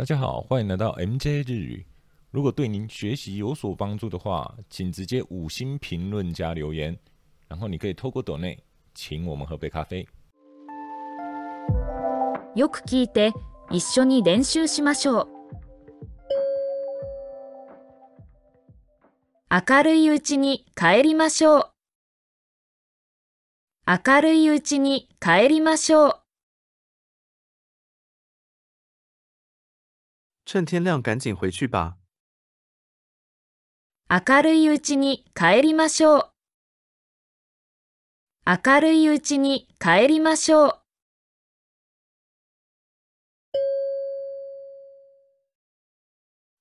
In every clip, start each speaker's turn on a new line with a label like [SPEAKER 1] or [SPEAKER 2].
[SPEAKER 1] 大家好，欢迎来到 MJ 日语。如果对您学习有所帮助的话，请直接五星评论加留言，然后你可以透过抖内请我们喝杯咖啡。
[SPEAKER 2] よく聞いて一緒に練習しましょう。明るいうちに帰りましょう。明るいうちに帰りましょう。
[SPEAKER 3] 趁天亮赶紧回去吧。
[SPEAKER 2] 明るいうちに帰りましょう。明るいうちに帰りましょう。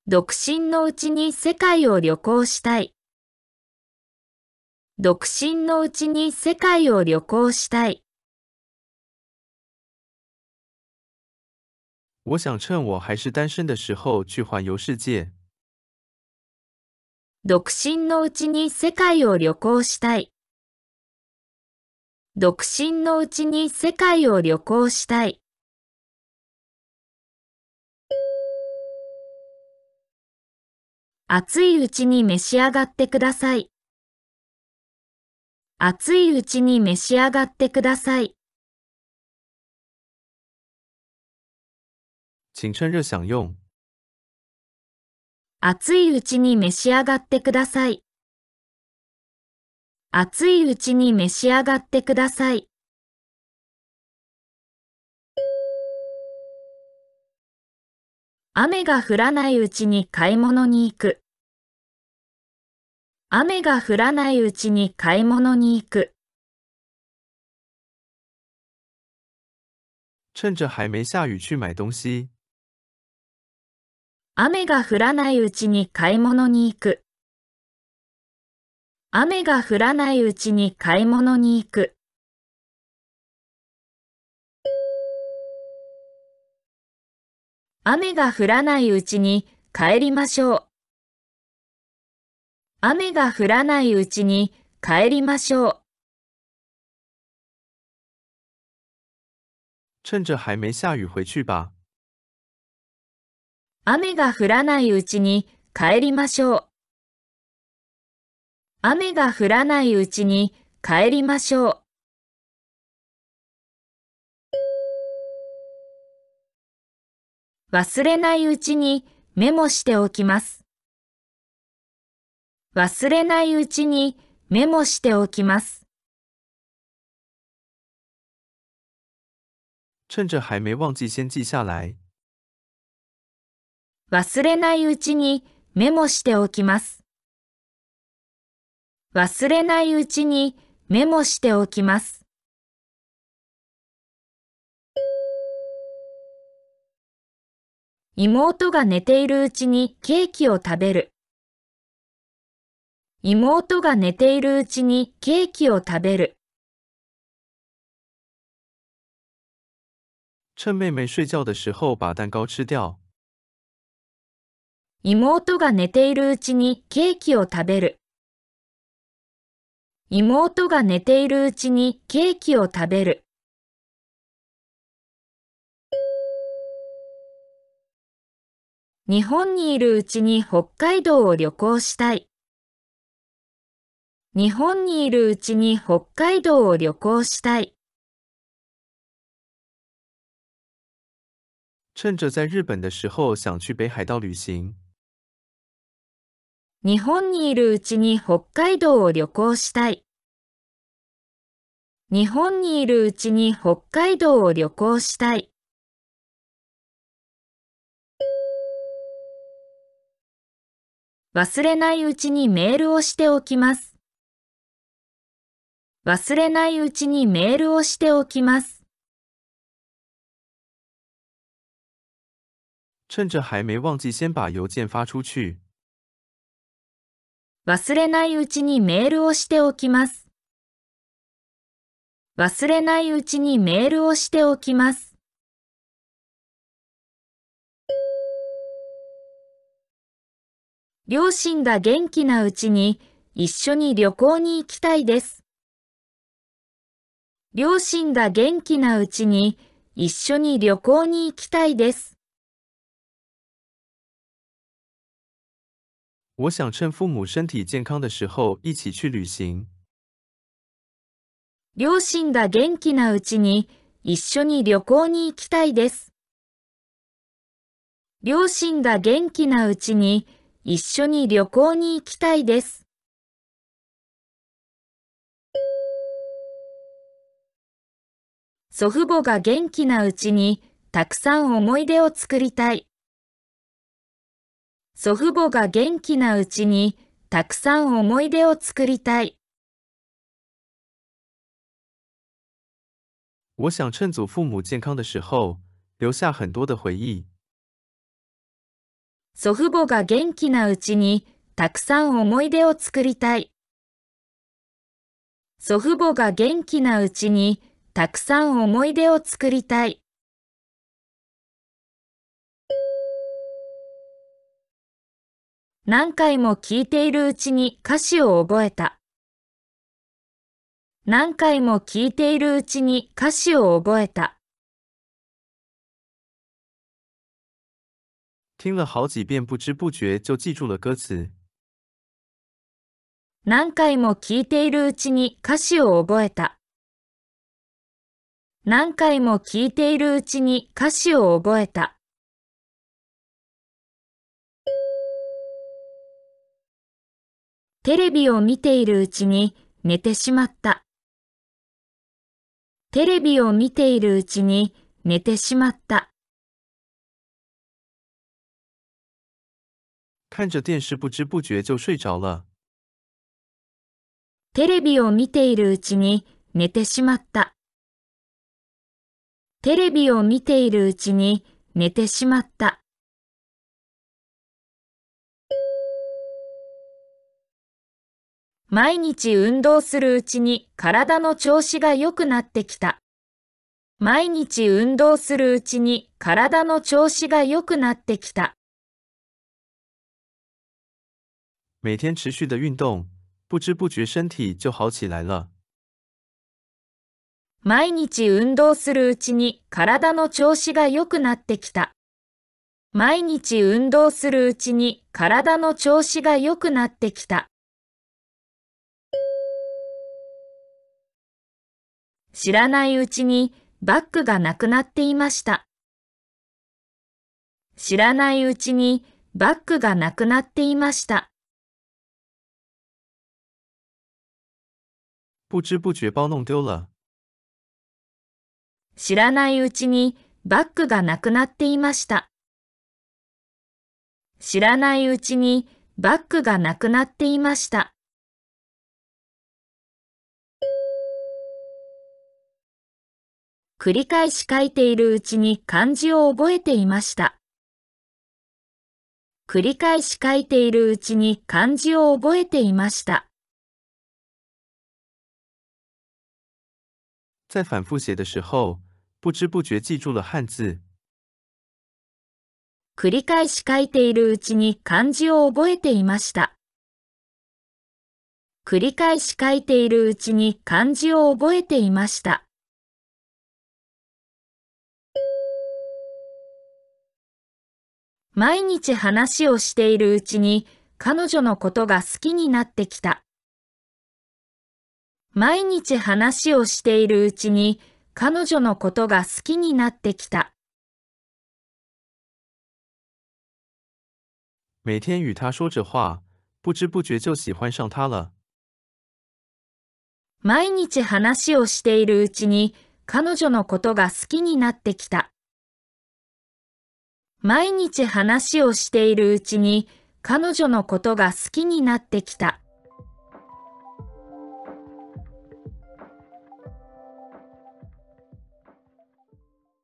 [SPEAKER 2] 独身のうちに世界を旅行したい。独身のうちに世界を旅行したい。
[SPEAKER 3] 我想趁我还是单身的时候去环游世界。
[SPEAKER 2] 独身のうちに世界を旅行したい。独身のうちに世界を旅行したい。熱いうちに召し上がってください。熱いうちに召し上がってください。
[SPEAKER 3] 请趁热享用。
[SPEAKER 2] 熱いうちに召し上がってください。熱いうちに召し上がってください。雨が降らないうちに買い物に行く。雨が降らないうちに買い物に行く。
[SPEAKER 3] 趁着还没下雨去买东西。
[SPEAKER 2] 雨が降らないうちに買い物に行く。雨が降らないうちに買い物に行く。雨が降らないうちに帰りましょう。雨が降らないうちに帰りましょう。
[SPEAKER 3] 趁着还没下雨回去吧。
[SPEAKER 2] 雨が降らないうちに帰りましょう。雨が降らないうちに帰りましょう。忘れないうちにメモしておきます。忘れないうちにメモしておきます。
[SPEAKER 3] 趁着还没忘记先记下来。
[SPEAKER 2] 忘れないうちにメモしておきます。忘れないうちにメモしておきます。妹が寝ているうちにケーキを食べる。妹が寝ているうちにケーキを食べる。
[SPEAKER 3] 趁妹妹睡觉的时候把蛋糕吃掉。
[SPEAKER 2] 妹が寝ているうちにケーキを食べる。妹が寝ているうちにケーキを食べる。日本にいるうちに北海道を旅行したい。日本にいるうちに北海道を旅行したい。
[SPEAKER 3] 趁着在日本的时候想去北海道旅行。
[SPEAKER 2] 日本にいるうちに北海道を旅行したい。日本にいるうちに北海道を旅行したい。忘れないうちにメールをしておきます。忘れないうちにメールをしておきます。
[SPEAKER 3] 趁着还没忘记先把邮件发出去。
[SPEAKER 2] 忘れないうちにメールをしておきます。忘れないうちにメールをしておきます。両親が元気なうちに一緒に旅行に行きたいです。両親が元気なうちに一緒に旅行に行きたいです。
[SPEAKER 3] 我想趁父母身体健康的时候一起去旅行。
[SPEAKER 2] 両親が元気なうちに一緒に旅行に行きたいです。両親が元気なうちに一緒に旅行に行きたいです。祖父母が元気なうちにたくさん思い出を作りたい。祖父母が元気なうちにたくさん思い出を作りたい。
[SPEAKER 3] 我想趁祖父母健康的时候留下很多的回忆。
[SPEAKER 2] 祖父母が元気なうちにたくさん思い出を作りたい。祖父母が元気なうちにたくさん思い出を作りたい。何回も聴いているうちに歌詞を覚えた。何回も聴いているうちに歌詞を覚えた。
[SPEAKER 3] 听了好几遍，不知不觉就记住了歌词。
[SPEAKER 2] 何回も聴いているうちに歌詞を覚えた。何回も聴いているうちに歌詞を覚えた。テレビを見ているうちに寝てしまった。テレビを見ているうちに寝てしまった。
[SPEAKER 3] 看着电视，不知不觉就睡着了。
[SPEAKER 2] テレビを見ているうちに寝てしまった。テレビを見ているうちに寝てしまった。毎日運動するうちに体の調子が良くなってきた。毎日運動するうちに体の調子が良くなってきた。
[SPEAKER 3] 每天持续的运动，不知不觉身体就好起来了。
[SPEAKER 2] 毎日運動するうちに体の調子が良くなってきた。毎日運動するうちに体の調子が良くなってきた。知らないうちにバッグがなくなっていました。知らないうちにバッグがなくなっていました。
[SPEAKER 3] 不知不觉包弄丢了。
[SPEAKER 2] 知らないうちにバッグがなくなっていました。知らないうちにバッグがなくなっていました。繰り返し書いているうちに漢字を覚えていました。繰り返し書いているうちに漢字を覚えていました。
[SPEAKER 3] 在反复写的时候，不知不觉记住了汉字。
[SPEAKER 2] 繰り返し書いているうちに漢字を覚えていました。繰り返し書いているうちに漢字を覚えていました。毎日話をしているうちに彼女のことが好きになってきた。毎日話をしているうちに彼女のことが好きになってきた。
[SPEAKER 3] 每天与他说着话，不知不觉就喜欢上他了。
[SPEAKER 2] 毎日話をしているうちに彼女のことが好きになってきた。毎日話をしているうちに彼女のことが好きになってきた。